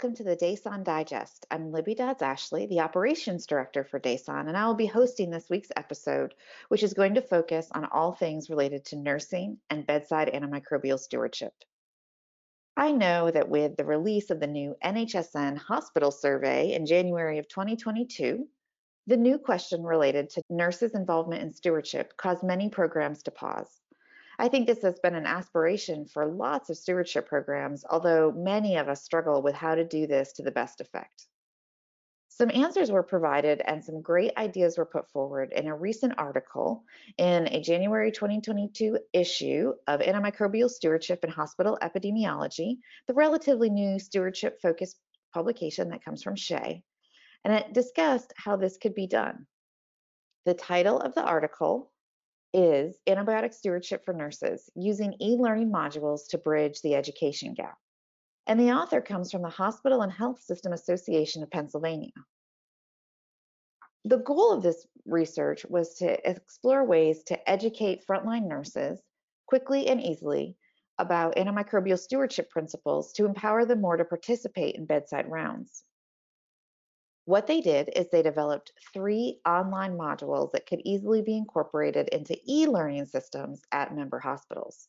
Welcome to the DASON Digest. I'm Libby Dodds Ashley, the Operations Director for DASON, and I will be hosting this week's episode, which is going to focus on all things related to nursing and bedside antimicrobial stewardship. I know that with the release of the new NHSN hospital survey in January of 2022, the new question related to nurses' involvement in stewardship caused many programs to pause. I think this has been an aspiration for lots of stewardship programs, although many of us struggle with how to do this to the best effect. Some answers were provided and some great ideas were put forward in a recent article in a January 2022 issue of Antimicrobial Stewardship in Hospital Epidemiology, the relatively new stewardship focused publication that comes from SHEA, and it discussed how this could be done. The title of the article is Antibiotic Stewardship for Nurses, using e-learning modules to bridge the education gap. And the author comes from the Hospital and Health System Association of Pennsylvania. The goal of this research was to explore ways to educate frontline nurses quickly and easily about antimicrobial stewardship principles to empower them more to participate in bedside rounds. What they did is they developed three online modules that could easily be incorporated into e-learning systems at member hospitals.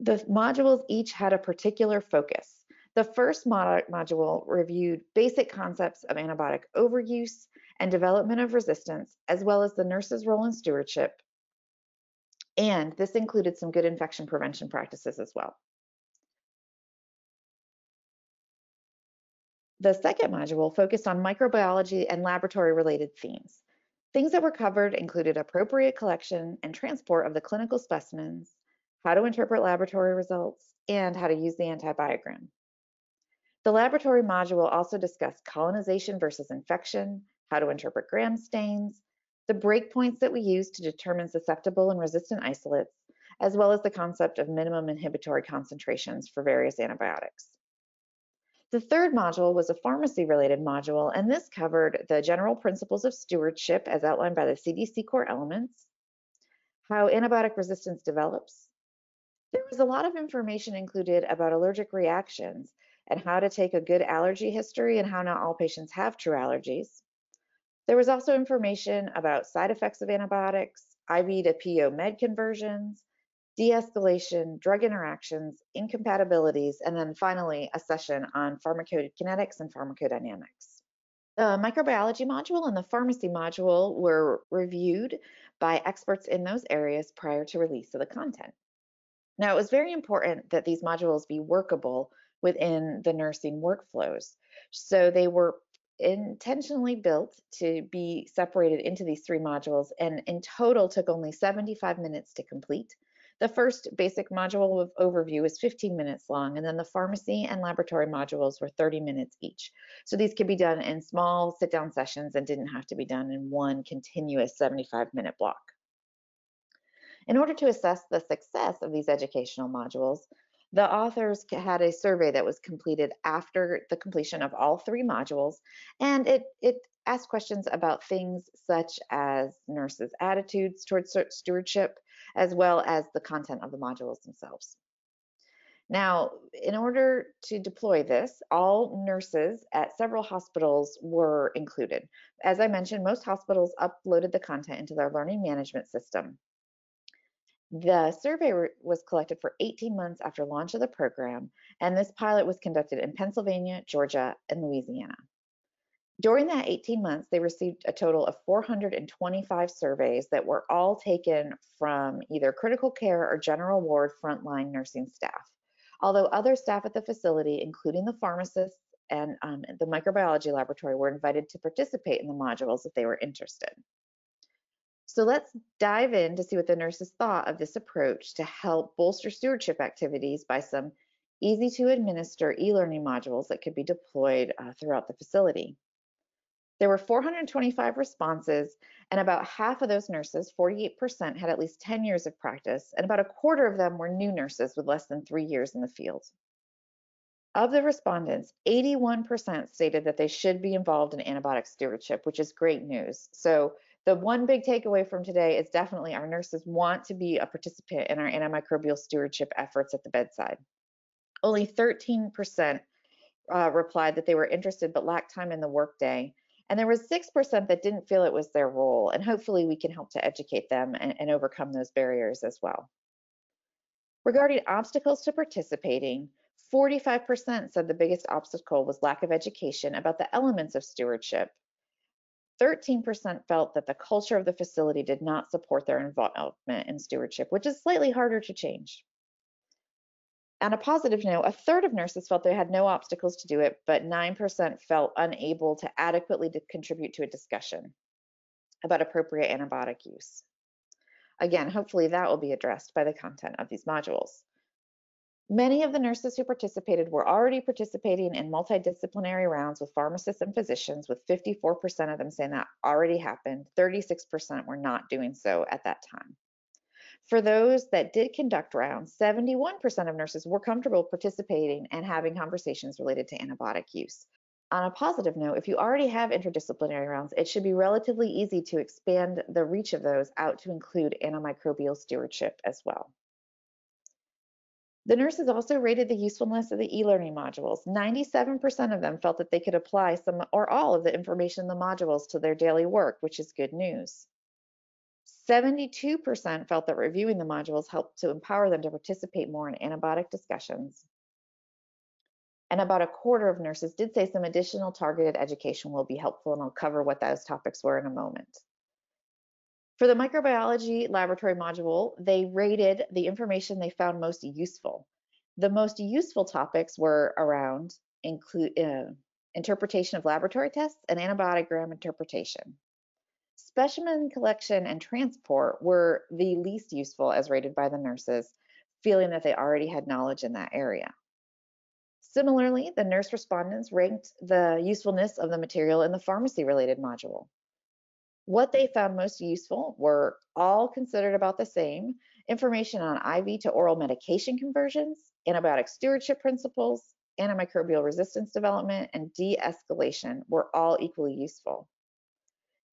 The modules each had a particular focus. The first mod module reviewed basic concepts of antibiotic overuse and development of resistance, as well as the nurse's role in stewardship. And this included some good infection prevention practices as well. The second module focused on microbiology and laboratory related themes. Things that were covered included appropriate collection and transport of the clinical specimens, how to interpret laboratory results, and how to use the antibiogram. The laboratory module also discussed colonization versus infection, how to interpret gram stains, the breakpoints that we use to determine susceptible and resistant isolates, as well as the concept of minimum inhibitory concentrations for various antibiotics. The third module was a pharmacy related module, and this covered the general principles of stewardship as outlined by the CDC core elements, how antibiotic resistance develops. There was a lot of information included about allergic reactions and how to take a good allergy history and how not all patients have true allergies. There was also information about side effects of antibiotics, IV to PO med conversions, de-escalation, drug interactions, incompatibilities, and then finally a session on pharmacokinetics and pharmacodynamics. The microbiology module and the pharmacy module were reviewed by experts in those areas prior to release of the content. Now, it was very important that these modules be workable within the nursing workflows. So they were intentionally built to be separated into these three modules and in total took only 75 minutes to complete the first basic module of overview is 15 minutes long, and then the pharmacy and laboratory modules were 30 minutes each. So these could be done in small sit down sessions and didn't have to be done in one continuous 75 minute block. In order to assess the success of these educational modules, the authors had a survey that was completed after the completion of all three modules, and it, it asked questions about things such as nurses' attitudes towards stewardship, as well as the content of the modules themselves. Now, in order to deploy this, all nurses at several hospitals were included. As I mentioned, most hospitals uploaded the content into their learning management system. The survey was collected for 18 months after launch of the program, and this pilot was conducted in Pennsylvania, Georgia, and Louisiana. During that 18 months, they received a total of 425 surveys that were all taken from either critical care or general ward frontline nursing staff. Although other staff at the facility, including the pharmacists and um, the microbiology laboratory, were invited to participate in the modules if they were interested. So let's dive in to see what the nurses thought of this approach to help bolster stewardship activities by some easy to administer e-learning modules that could be deployed uh, throughout the facility. There were 425 responses, and about half of those nurses, 48%, had at least 10 years of practice, and about a quarter of them were new nurses with less than three years in the field. Of the respondents, 81% stated that they should be involved in antibiotic stewardship, which is great news. So the one big takeaway from today is definitely our nurses want to be a participant in our antimicrobial stewardship efforts at the bedside. Only 13% uh, replied that they were interested but lacked time in the workday. And there was 6% that didn't feel it was their role. And hopefully we can help to educate them and, and overcome those barriers as well. Regarding obstacles to participating, 45% said the biggest obstacle was lack of education about the elements of stewardship. 13% felt that the culture of the facility did not support their involvement in stewardship, which is slightly harder to change. On a positive note, a third of nurses felt they had no obstacles to do it, but 9% felt unable to adequately to contribute to a discussion about appropriate antibiotic use. Again, hopefully that will be addressed by the content of these modules. Many of the nurses who participated were already participating in multidisciplinary rounds with pharmacists and physicians, with 54% of them saying that already happened. 36% were not doing so at that time. For those that did conduct rounds, 71% of nurses were comfortable participating and having conversations related to antibiotic use. On a positive note, if you already have interdisciplinary rounds, it should be relatively easy to expand the reach of those out to include antimicrobial stewardship as well. The nurses also rated the usefulness of the e-learning modules. 97% of them felt that they could apply some or all of the information in the modules to their daily work, which is good news. 72% felt that reviewing the modules helped to empower them to participate more in antibiotic discussions. And about a quarter of nurses did say some additional targeted education will be helpful, and I'll cover what those topics were in a moment. For the microbiology laboratory module, they rated the information they found most useful. The most useful topics were around include, uh, interpretation of laboratory tests and antibiogram interpretation. Specimen collection and transport were the least useful as rated by the nurses, feeling that they already had knowledge in that area. Similarly, the nurse respondents ranked the usefulness of the material in the pharmacy related module. What they found most useful were all considered about the same information on IV to oral medication conversions, antibiotic stewardship principles, antimicrobial resistance development, and de escalation were all equally useful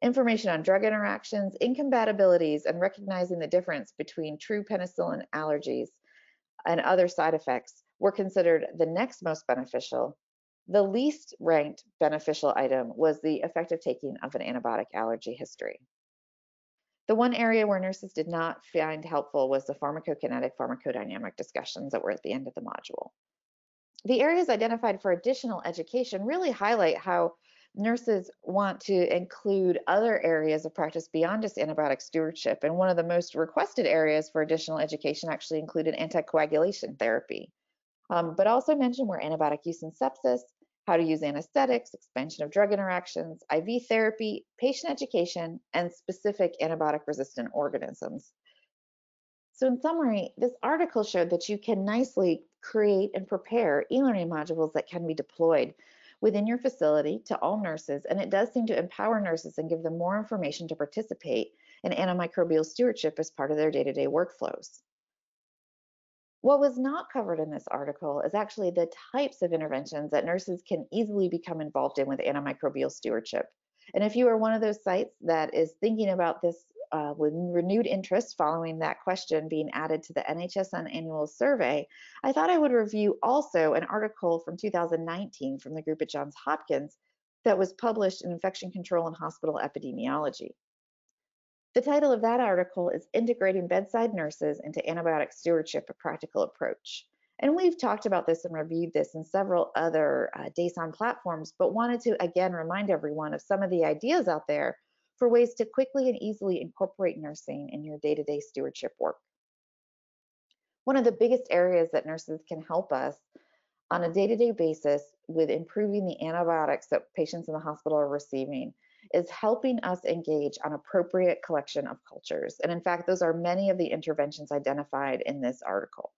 information on drug interactions, incompatibilities, and recognizing the difference between true penicillin allergies and other side effects were considered the next most beneficial. The least ranked beneficial item was the effective taking of an antibiotic allergy history. The one area where nurses did not find helpful was the pharmacokinetic pharmacodynamic discussions that were at the end of the module. The areas identified for additional education really highlight how nurses want to include other areas of practice beyond just antibiotic stewardship. And one of the most requested areas for additional education actually included anticoagulation therapy, um, but also mentioned were antibiotic use in sepsis, how to use anesthetics, expansion of drug interactions, IV therapy, patient education, and specific antibiotic resistant organisms. So in summary, this article showed that you can nicely create and prepare e-learning modules that can be deployed within your facility to all nurses, and it does seem to empower nurses and give them more information to participate in antimicrobial stewardship as part of their day-to-day -day workflows. What was not covered in this article is actually the types of interventions that nurses can easily become involved in with antimicrobial stewardship. And if you are one of those sites that is thinking about this uh, with renewed interest following that question being added to the NHSN annual survey, I thought I would review also an article from 2019 from the group at Johns Hopkins that was published in Infection Control and Hospital Epidemiology. The title of that article is Integrating Bedside Nurses into Antibiotic Stewardship, a Practical Approach. And we've talked about this and reviewed this in several other uh, DASON platforms, but wanted to again remind everyone of some of the ideas out there for ways to quickly and easily incorporate nursing in your day-to-day stewardship work. One of the biggest areas that nurses can help us on a day-to-day basis with improving the antibiotics that patients in the hospital are receiving is helping us engage on appropriate collection of cultures. And in fact, those are many of the interventions identified in this article.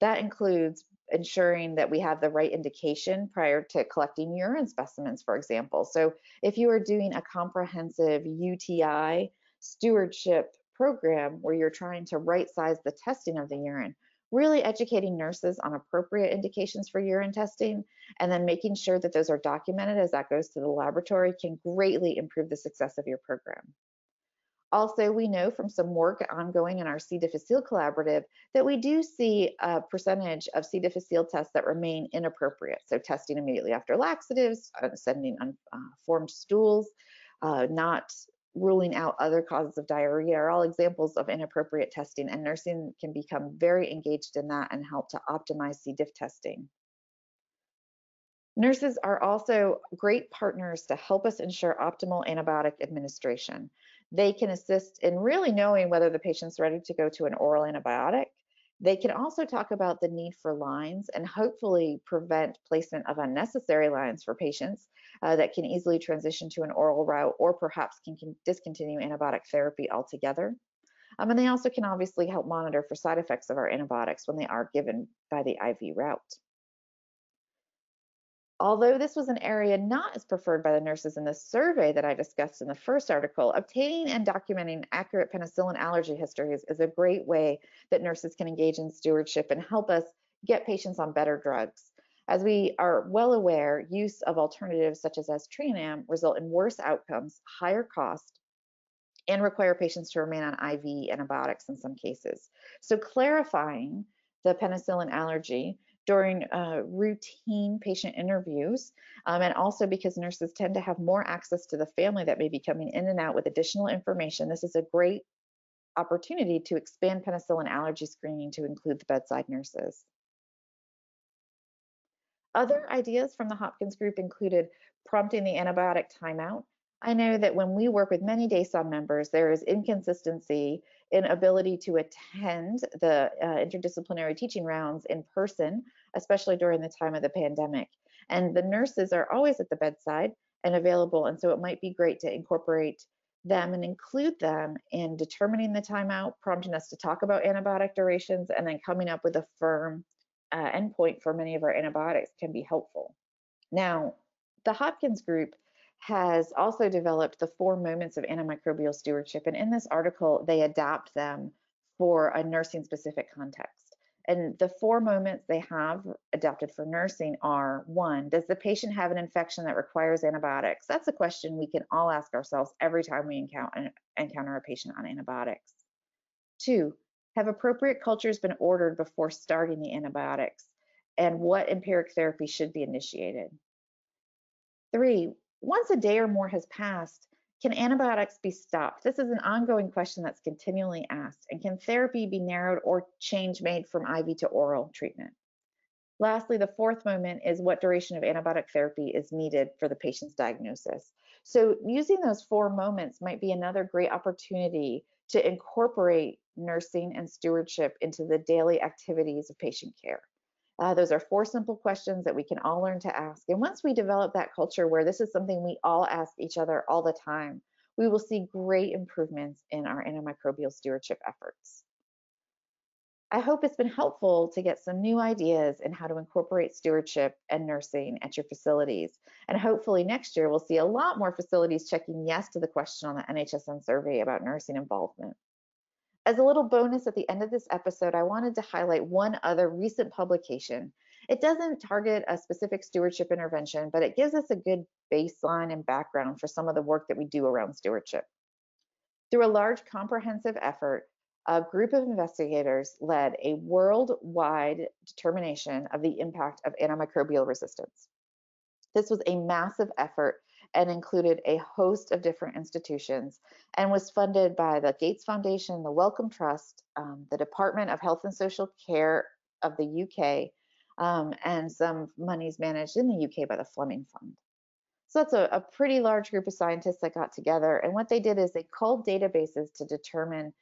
That includes ensuring that we have the right indication prior to collecting urine specimens, for example. So if you are doing a comprehensive UTI stewardship program where you're trying to right size the testing of the urine, really educating nurses on appropriate indications for urine testing and then making sure that those are documented as that goes to the laboratory can greatly improve the success of your program. Also, we know from some work ongoing in our C. difficile collaborative that we do see a percentage of C. difficile tests that remain inappropriate. So testing immediately after laxatives, uh, sending unformed uh, stools, uh, not ruling out other causes of diarrhea are all examples of inappropriate testing and nursing can become very engaged in that and help to optimize C. diff testing. Nurses are also great partners to help us ensure optimal antibiotic administration. They can assist in really knowing whether the patient's ready to go to an oral antibiotic. They can also talk about the need for lines and hopefully prevent placement of unnecessary lines for patients uh, that can easily transition to an oral route or perhaps can, can discontinue antibiotic therapy altogether. Um, and they also can obviously help monitor for side effects of our antibiotics when they are given by the IV route. Although this was an area not as preferred by the nurses in the survey that I discussed in the first article, obtaining and documenting accurate penicillin allergy histories is a great way that nurses can engage in stewardship and help us get patients on better drugs. As we are well aware, use of alternatives such as aztreonam result in worse outcomes, higher cost, and require patients to remain on IV antibiotics in some cases. So clarifying the penicillin allergy during uh, routine patient interviews, um, and also because nurses tend to have more access to the family that may be coming in and out with additional information. This is a great opportunity to expand penicillin allergy screening to include the bedside nurses. Other ideas from the Hopkins group included prompting the antibiotic timeout. I know that when we work with many DASON members, there is inconsistency in ability to attend the uh, interdisciplinary teaching rounds in person, especially during the time of the pandemic. And the nurses are always at the bedside and available, and so it might be great to incorporate them and include them in determining the timeout, prompting us to talk about antibiotic durations, and then coming up with a firm uh, endpoint for many of our antibiotics can be helpful. Now, the Hopkins group has also developed the four moments of antimicrobial stewardship. And in this article, they adapt them for a nursing specific context. And the four moments they have adapted for nursing are one, does the patient have an infection that requires antibiotics? That's a question we can all ask ourselves every time we encounter, encounter a patient on antibiotics. Two, have appropriate cultures been ordered before starting the antibiotics? And what empiric therapy should be initiated? Three, once a day or more has passed, can antibiotics be stopped? This is an ongoing question that's continually asked. And can therapy be narrowed or change made from IV to oral treatment? Lastly, the fourth moment is what duration of antibiotic therapy is needed for the patient's diagnosis. So using those four moments might be another great opportunity to incorporate nursing and stewardship into the daily activities of patient care. Uh, those are four simple questions that we can all learn to ask. And once we develop that culture where this is something we all ask each other all the time, we will see great improvements in our antimicrobial stewardship efforts. I hope it's been helpful to get some new ideas in how to incorporate stewardship and nursing at your facilities. And hopefully next year we'll see a lot more facilities checking yes to the question on the NHSN survey about nursing involvement. As a little bonus at the end of this episode, I wanted to highlight one other recent publication. It doesn't target a specific stewardship intervention, but it gives us a good baseline and background for some of the work that we do around stewardship. Through a large comprehensive effort, a group of investigators led a worldwide determination of the impact of antimicrobial resistance. This was a massive effort and included a host of different institutions and was funded by the Gates Foundation, the Wellcome Trust, um, the Department of Health and Social Care of the UK, um, and some monies managed in the UK by the Fleming Fund. So that's a, a, pretty large group of scientists that got together. And what they did is they culled databases to determine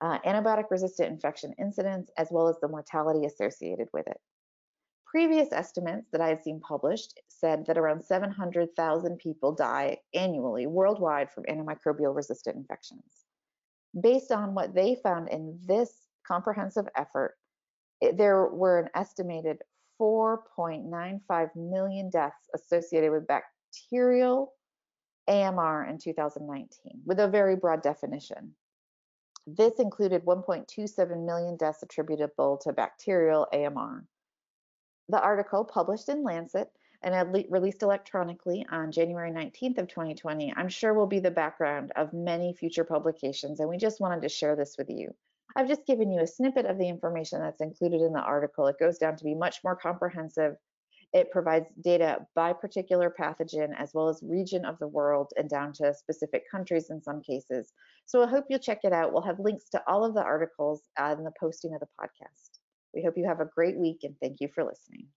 uh, antibiotic resistant infection incidence as well as the mortality associated with it. Previous estimates that I had seen published said that around 700,000 people die annually worldwide from antimicrobial resistant infections. Based on what they found in this comprehensive effort, it, there were an estimated 4.95 million deaths associated with bacterial AMR in 2019, with a very broad definition. This included 1.27 million deaths attributable to bacterial AMR. The article published in Lancet and released electronically on January 19th of 2020, I'm sure will be the background of many future publications, and we just wanted to share this with you. I've just given you a snippet of the information that's included in the article. It goes down to be much more comprehensive. It provides data by particular pathogen as well as region of the world and down to specific countries in some cases. So I hope you'll check it out. We'll have links to all of the articles in the posting of the podcast. We hope you have a great week and thank you for listening.